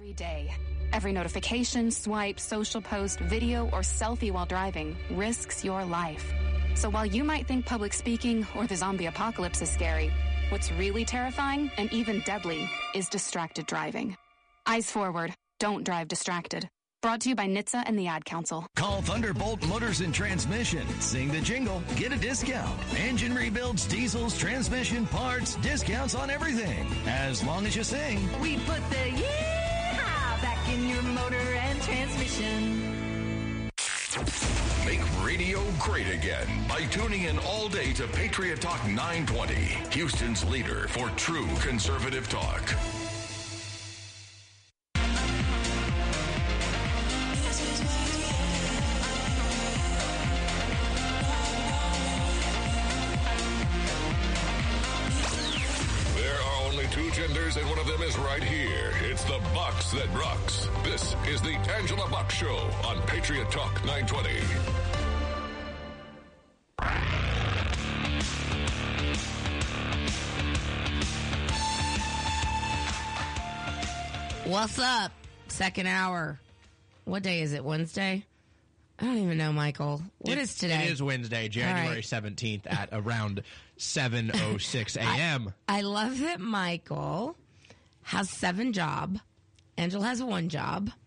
Every day, every notification, swipe, social post, video, or selfie while driving risks your life. So while you might think public speaking or the zombie apocalypse is scary, what's really terrifying and even deadly is distracted driving. Eyes forward. Don't drive distracted. Brought to you by NHTSA and the Ad Council. Call Thunderbolt Motors and Transmission. Sing the jingle, get a discount. Engine rebuilds, diesels, transmission parts, discounts on everything. As long as you sing. We put the yeah back in your motor and transmission. Make radio great again by tuning in all day to Patriot Talk 920, Houston's leader for true conservative talk. Here. It's the box that rocks. This is the Angela Box Show on Patriot Talk 920. What's up? Second hour. What day is it? Wednesday? I don't even know, Michael. What It- is today? It is Wednesday, January right. 17th at around 7.06 a.m. I love that Michael has seven job. Angel has one job.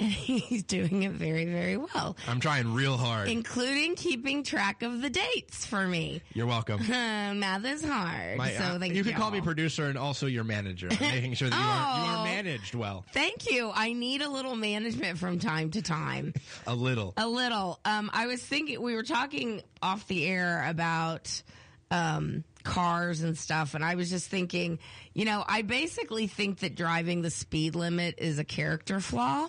And he's doing it very, very well, I'm trying real hard. including keeping track of the dates for me. You're welcome. Math is hard. My- so uh, thank you could call me producer and also your manager. I'm making sure that you, are, you Oh. are managed well. Thank you. I need a little management from time to time. A little. A little. Um, I was thinking we were talking off the air about um, cars and stuff, and I was just thinking, you know, I basically think that driving the speed limit is a character flaw,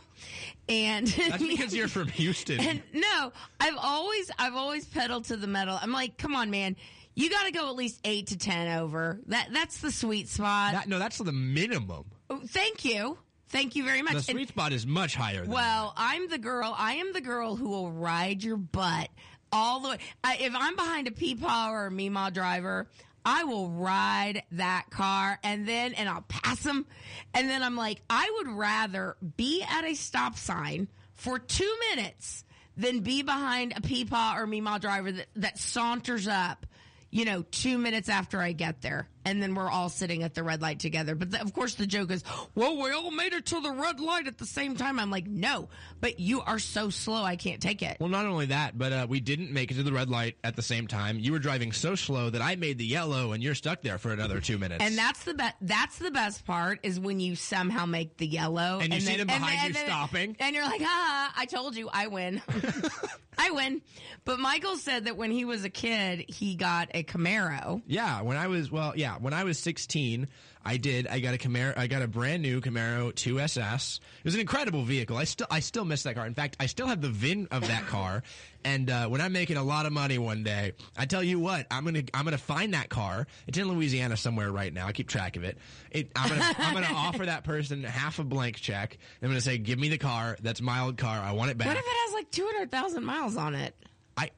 and That's because you're from Houston. and no, I've always I've always pedaled to the metal. I'm like, come on, man. You got to go at least eight to ten over. That that's the sweet spot. That- no, that's the minimum. Oh, Thank you, thank you very much. The And- sweet spot is much higher than well, I'm the girl. I am the girl who will ride your butt all the way. I, if I'm behind a Peepaw or a Meemaw driver, I will ride that car and then and I'll pass them, and then I'm like, I would rather be at a stop sign for two minutes than be behind a Peepaw or Meemaw driver that, that saunters up. You know, two minutes after I get there, and then we're all sitting at the red light together. But the, of course, the joke is, "Well, we all made it to the red light at the same time." I'm like, "No, but you are so slow, I can't take it." Well, not only that, but uh, we didn't make it to the red light at the same time. You were driving so slow that I made the yellow, and you're stuck there for another two minutes. And that's the best. That's the best part is when you somehow make the yellow, And you see then- them behind you stopping. and you're like, "Ah, I told you, I win, Win." But Michael said that when he was a kid, he got a Camaro. Yeah, when I was well, yeah, when I was 16, I did. I got a Camaro. I got a brand new Camaro 2SS. It was an incredible vehicle. I still, I still miss that car. In fact, I still have the VIN of that car. And uh, when I'm making a lot of money one day, I tell you what, I'm gonna, I'm gonna find that car. It's in Louisiana somewhere right now. I keep track of it. it I'm gonna, I'm gonna offer that person half a blank check. I'm gonna say, give me the car. That's my old car. I want it back. What if it has like two hundred thousand miles on it? I,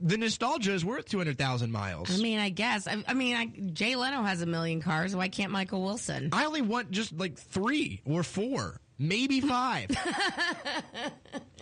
the nostalgia is worth 200,000 miles. I mean, I guess. I, I mean, I, Jay Leno has a million cars. Why can't Michael Wilson? I only want just like three or four, maybe five.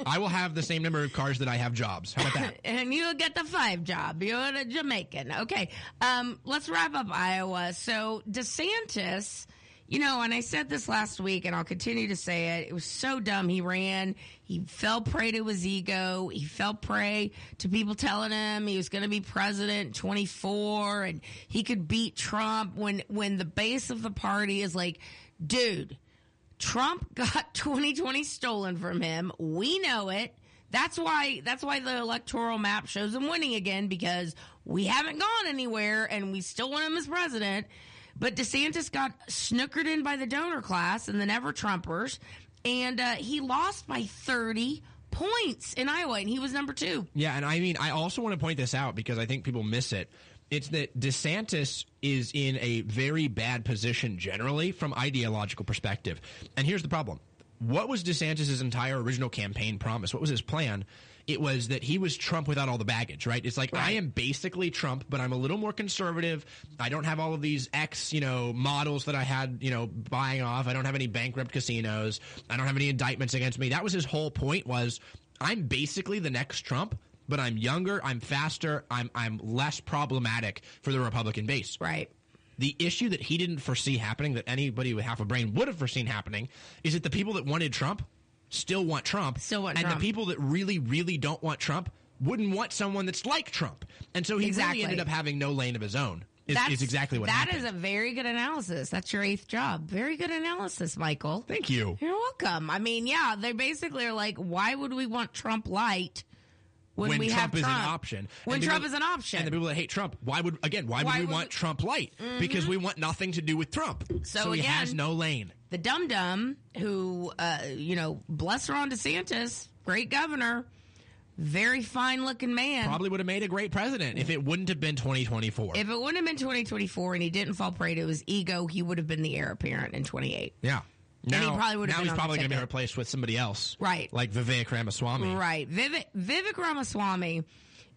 I will have the same number of cars that I have jobs. How about that? and you get the five job. You're a Jamaican. Okay. Um, let's wrap up Iowa. So DeSantis, you know, and I said this last week and I'll continue to say it. It was so dumb. He ran. He fell prey to his ego. He fell prey to people telling him he was going to be president 24 and he could beat Trump when, when the base of the party is like, dude, Trump got 2020 stolen from him. We know it. That's why that's why the electoral map shows him winning again because we haven't gone anywhere and we still want him as president. But DeSantis got snookered in by the donor class and the never Trumpers, and uh, he lost by 30 points in Iowa, and he was number two. Yeah, and I mean, I also want to point this out because I think people miss it. It's that DeSantis is in a very bad position generally from ideological perspective. And here's the problem. What was DeSantis' entire original campaign promise? What was his plan? It was that he was Trump without all the baggage, right? It's like I am basically Trump, but I'm a little more conservative. I don't have all of these ex, you know, models that I had, you know, buying off. I don't have any bankrupt casinos. I don't have any indictments against me. That was his whole point was I'm basically the next Trump, but I'm younger, I'm faster, I'm I'm less problematic for the Republican base. Right. The issue that he didn't foresee happening, that anybody with half a brain would have foreseen happening, is that the people that wanted Trump still want Trump. Still want and Trump. the people that really, really don't want Trump wouldn't want someone that's like Trump. And so he Exactly. really ended up having no lane of his own. Is, is exactly what That happened. is a very good analysis. That's your eighth job. Very good analysis, Michael. Thank you. You're welcome. I mean, yeah, they basically are like, why would we want Trump light when, When Trump have is an option. When Trump people- is an option. And the people that hate Trump, why would again? Why, Why would we want we- Trump light? Because we want nothing to do with Trump. So he has no lane. the dum dum who, uh, you know, bless Ron DeSantis, great governor, very fine looking man. Probably would have made a great president if it wouldn't have been 2024. If it wouldn't have been 2024 and he didn't fall prey to his ego, he would have been the heir apparent in 28. yeah. He Now, probably would have now he's probably going to be replaced with somebody else, Right. Like Vivek Ramaswamy. Right. Vivek, Vivek Ramaswamy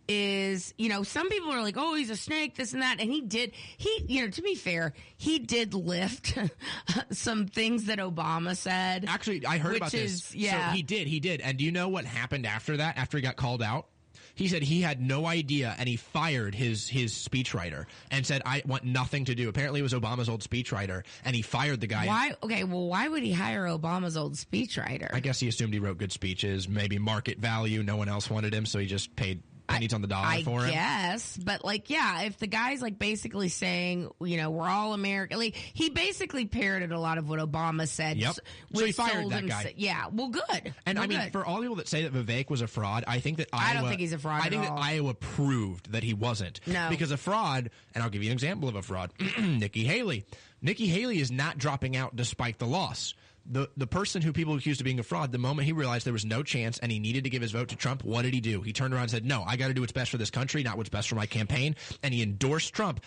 is, you know, some people are like, oh, he's a snake, this and that. And he did, he, you know, to be fair, he did lift some things that Obama said. Actually, I heard Which about is- this. yeah. So he did. He did. And do you know what happened after that? After he got called out, he said he had no idea, and he fired his his speechwriter and said, "I want nothing to do." Apparently, it was Obama's old speechwriter, and he fired the guy. Why? Okay, well, why would he hire Obama's old speechwriter? I guess he assumed he wrote good speeches, maybe market value. No one else wanted him, so he just paid pennies on the dollar I for him. guess, but like, yeah, if the guy's like basically saying, you know, we're all American, like he basically parroted a lot of what Obama said. Yep. So he fired that guy. Yeah, well, good. And Well, I mean, good. for all the people that say that Vivek was a fraud, I think that Iowa, I don't think he's a fraud I at think all. that Iowa proved that he wasn't. No. because a fraud, and I'll give you an example of a fraud. Nikki Haley. Nikki Haley is not dropping out despite the loss. The the person who people accused of being a fraud, the moment he realized there was no chance and he needed to give his vote to Trump, what did he do? He turned around and said, "No, I got to do what's best for this country, not what's best for my campaign." And he endorsed Trump.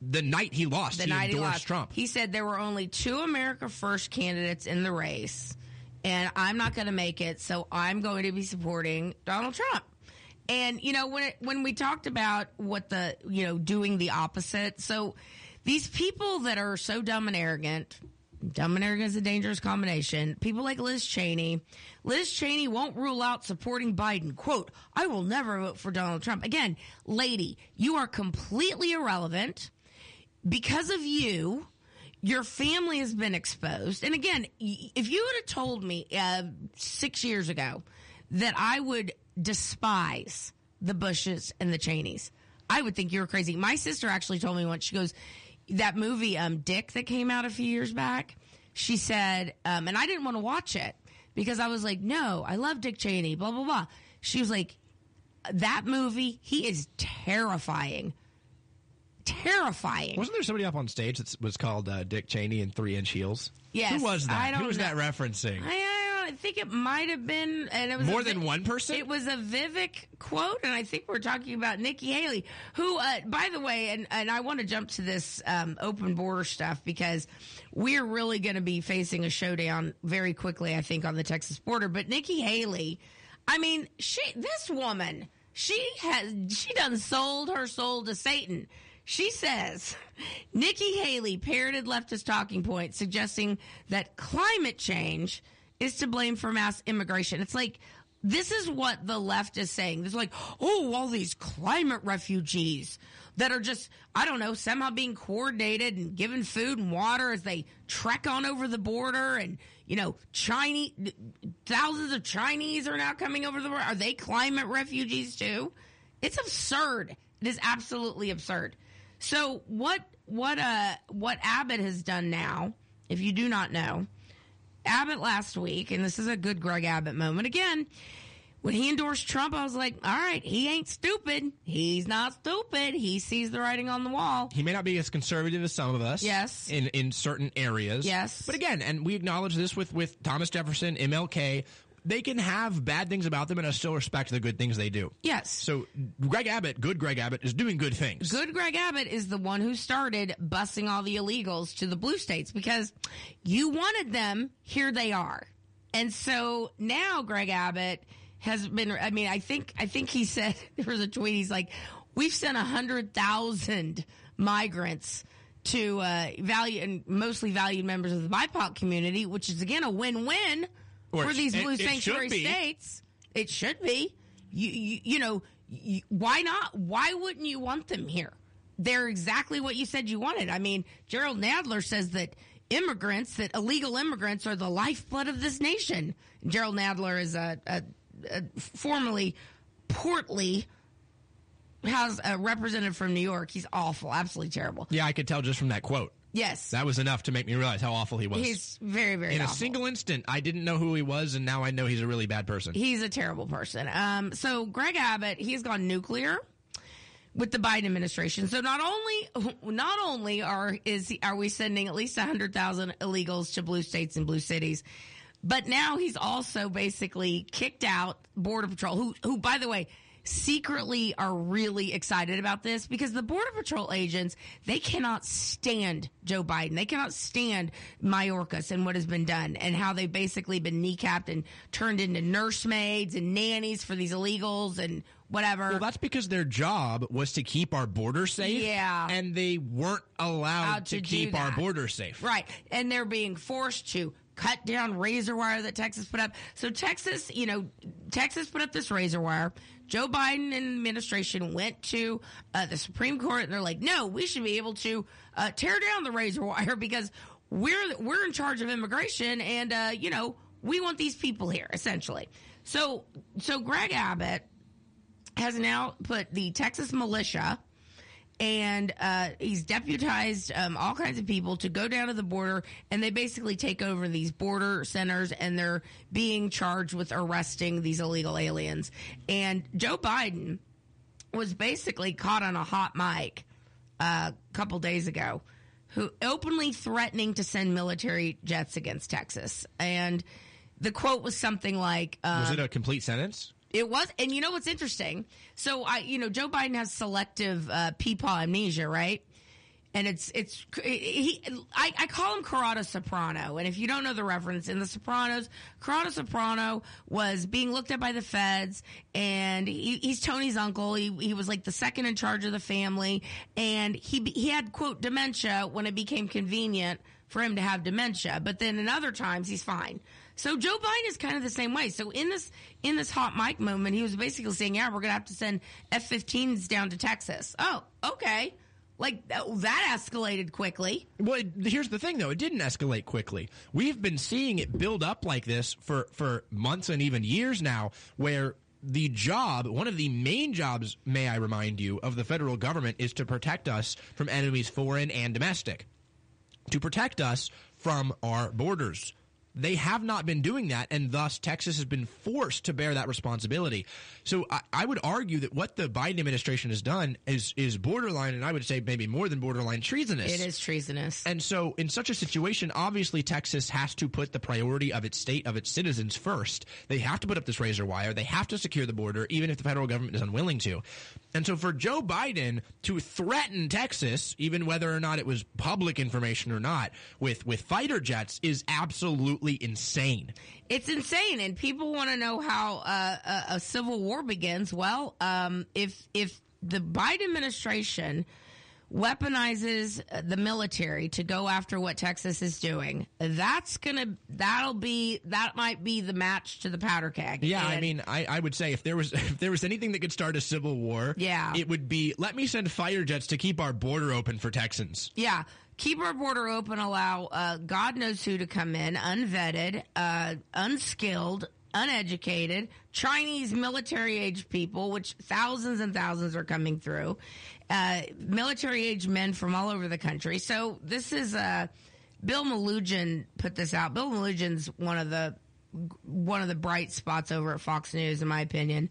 The night he lost, the he night he endorsed lost, Trump. he said there were only two America First candidates in the race, and I'm not going to make it, so I'm going to be supporting Donald Trump. And you know when it, when we talked about what the you know doing the opposite, so these people that are so dumb and arrogant. Dumb and arrogant is a dangerous combination. People like Liz Cheney. Liz Cheney won't rule out supporting Biden. Quote, I will never vote for Donald Trump. Again, lady, you are completely irrelevant because of you, your family has been exposed. And again, if you would have told me uh, six years ago that I would despise the Bushes and the Cheneys, I would think you were crazy. My sister actually told me once, she goes, that movie, um, Dick, that came out a few years back, she said, um, and I didn't want to watch it because I was like, no, I love Dick Cheney, blah, blah, blah. She was like, that movie, he is terrifying. Terrifying. Wasn't there somebody up on stage that was called uh, Dick Cheney in three inch heels? Yes, Who was that? Who was know. that referencing? I, I think it might have been, and it was More than Vi- one person? It was a Vivek quote, and I think we're talking about Nikki Haley, who, uh, by the way, and and I want to jump to this um, open border stuff because we're really going to be facing a showdown very quickly, I think, on the Texas border. But Nikki Haley, I mean, she, this woman, she has, she done sold her soul to Satan. She says Nikki Haley parroted leftist talking points suggesting that climate change is to blame for mass immigration. It's like this is what the left is saying. It's like, oh, all these climate refugees that are just, I don't know, somehow being coordinated and given food and water as they trek on over the border. And, you know, Chinese, thousands of Chinese are now coming over the border. Are they climate refugees too? It's absurd. It is absolutely absurd. So what what uh what Abbott has done now, if you do not know, Abbott last week, and this is a good Greg Abbott moment again. When he endorsed Trump, I was like, all right, he ain't stupid. He's not stupid. He sees the writing on the wall. He may not be as conservative as some of us. Yes. In in certain areas. Yes. But again, and we acknowledge this with with Thomas Jefferson, MLK. They can have bad things about them and I still respect the good things they do. Yes. So Greg Abbott, good Greg Abbott, is doing good things. Good Greg Abbott is the one who started busing all the illegals to the blue states because you wanted them, here they are. And so now Greg Abbott has been. I mean, I think I think he said there was a tweet. He's like, we've sent a hundred thousand migrants to uh, value and mostly valued members of the BIPOC community, which is again a win-win Or for these blue it sanctuary be. states. It should be. You you, you know you, why not? Why wouldn't you want them here? They're exactly what you said you wanted. I mean, Jerrold Nadler says that immigrants, that illegal immigrants, are the lifeblood of this nation. Jerrold Nadler is a, a, a formerly portly House a representative from New York. He's awful, absolutely terrible. Yeah, I could tell just from that quote. Yes, That was enough to make me realize how awful he was. he's very, very In a single instant, I didn't know who he was, and now I know he's a really bad person. He's a terrible person. Um, so Greg Abbott, he's gone nuclear with the Biden administration. So not only not only are is are we sending at least hundred thousand illegals to blue states and blue cities, but now he's also basically kicked out Border Patrol, who who by the way secretly are really excited about this because the border patrol agents they cannot stand Joe Biden. They cannot stand Mayorkas and what has been done and how they've basically been kneecapped and turned into nursemaids and nannies for these illegals and whatever. Well, that's because their job was to keep our border safe. Yeah. And they weren't allowed to, to keep our border safe. Right. And they're being forced to cut down razor wire that Texas put up. So Texas, you know, Texas put up this razor wire. Joe Biden and administration went to uh, the Supreme Court and they're like, no, we should be able to uh, tear down the razor wire because we're we're in charge of immigration and uh, you know we want these people here essentially. So so Greg Abbott has now put the Texas militia and uh, he's deputized um, all kinds of people to go down to the border and they basically take over these border centers and they're being charged with arresting these illegal aliens and joe biden was basically caught on a hot mic uh, a couple days ago who openly threatening to send military jets against texas and the quote was something like um, Was it a complete sentence? It was, and you know what's interesting? So I, you know, Joe Biden has selective uh, peepaw amnesia, right? And it's it's he. I, I call him Corrado Soprano, and if you don't know the reference in The Sopranos, Corrado Soprano was being looked at by the feds, and he, he's Tony's uncle. He he was like the second in charge of the family, and he he had quote dementia when it became convenient for him to have dementia, but then in other times he's fine. So Joe Biden is kind of the same way. So in this in this hot mic moment, he was basically saying, "Yeah, we're going to have to send F-15s down to Texas." Oh, okay. Like that, that escalated quickly. Well, here's the thing, though. It didn't escalate quickly. We've been seeing it build up like this for, for months and even years now, where the job, one of the main jobs, may I remind you, of the federal government is to protect us from enemies foreign and domestic, to protect us from our borders. They have not been doing that, and thus Texas has been forced to bear that responsibility. So I, I would argue that what the Biden administration has done is is borderline, and I would say maybe more than borderline treasonous. It is treasonous. And so, in such a situation, obviously Texas has to put the priority of its state, of its citizens first. They have to put up this razor wire. They have to secure the border, even if the federal government is unwilling to. And so, for Joe Biden to threaten Texas, even whether or not it was public information or not, with, with fighter jets is absolutely insane. It's insane, and people want to know how uh, a, a civil war begins. Well, um, if if the Biden administration weaponizes the military to go after what Texas is doing, that's gonna that'll be that might be the match to the powder keg. Yeah, I mean, I, I would say if there was if there was anything that could start a civil war, Yeah. it would be let me send fire jets to keep our border open for Texans. Yeah. Keep our border open, allow uh, God knows who to come in, unvetted, uh, unskilled, uneducated, Chinese military age people, which thousands and thousands are coming through, uh, military age men from all over the country. So this is uh, Bill Melugin put this out. Bill Melugin's one of the one of the bright spots over at Fox News, in my opinion.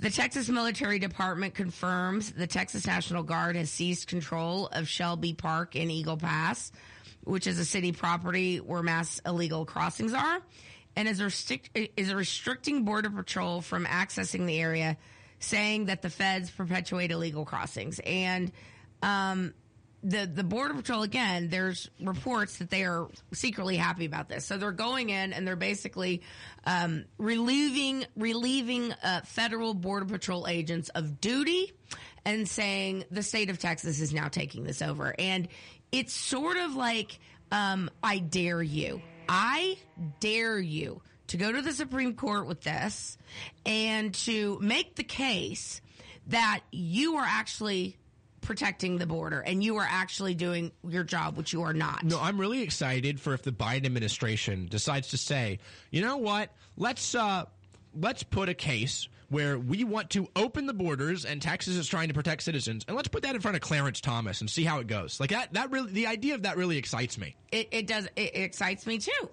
The Texas Military Department confirms the Texas National Guard has seized control of Shelby Park in Eagle Pass, which is a city property where mass illegal crossings are, and is, is restricting Border Patrol from accessing the area, saying that the feds perpetuate illegal crossings. And um, the the border patrol again. There's reports that they are secretly happy about this, so they're going in and they're basically um, relieving relieving uh, federal border patrol agents of duty and saying the state of Texas is now taking this over. And it's sort of like um, I dare you, I dare you to go to the Supreme Court with this and to make the case that you are actually protecting the border and you are actually doing your job, which you are not. No, I'm really excited for if the Biden administration decides to say, you know what, let's uh, let's put a case where we want to open the borders and Texas is trying to protect citizens, and let's put that in front of Clarence Thomas and see how it goes. Like that, that really, the idea of that really excites me. It, it does. It, it excites me too.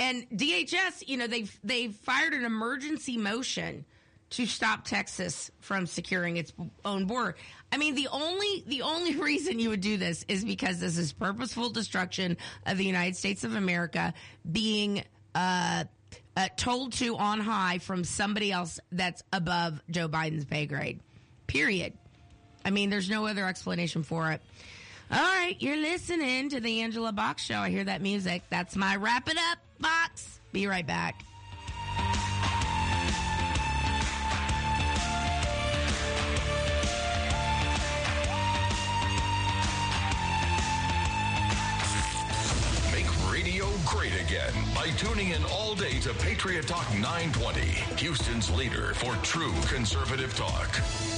And DHS, you know, they've they've fired an emergency motion to stop Texas from securing its own border. I mean, the only the only reason you would do this is because this is purposeful destruction of the United States of America being uh, uh, told to on high from somebody else that's above Joe Biden's pay grade. Period. I mean, there's no other explanation for it. All right, you're listening to the Angela Box Show. I hear that music. That's my wrap it up box. Be right back. Radio great again by tuning in all day to Patriot Talk 920, Houston's leader for true conservative talk.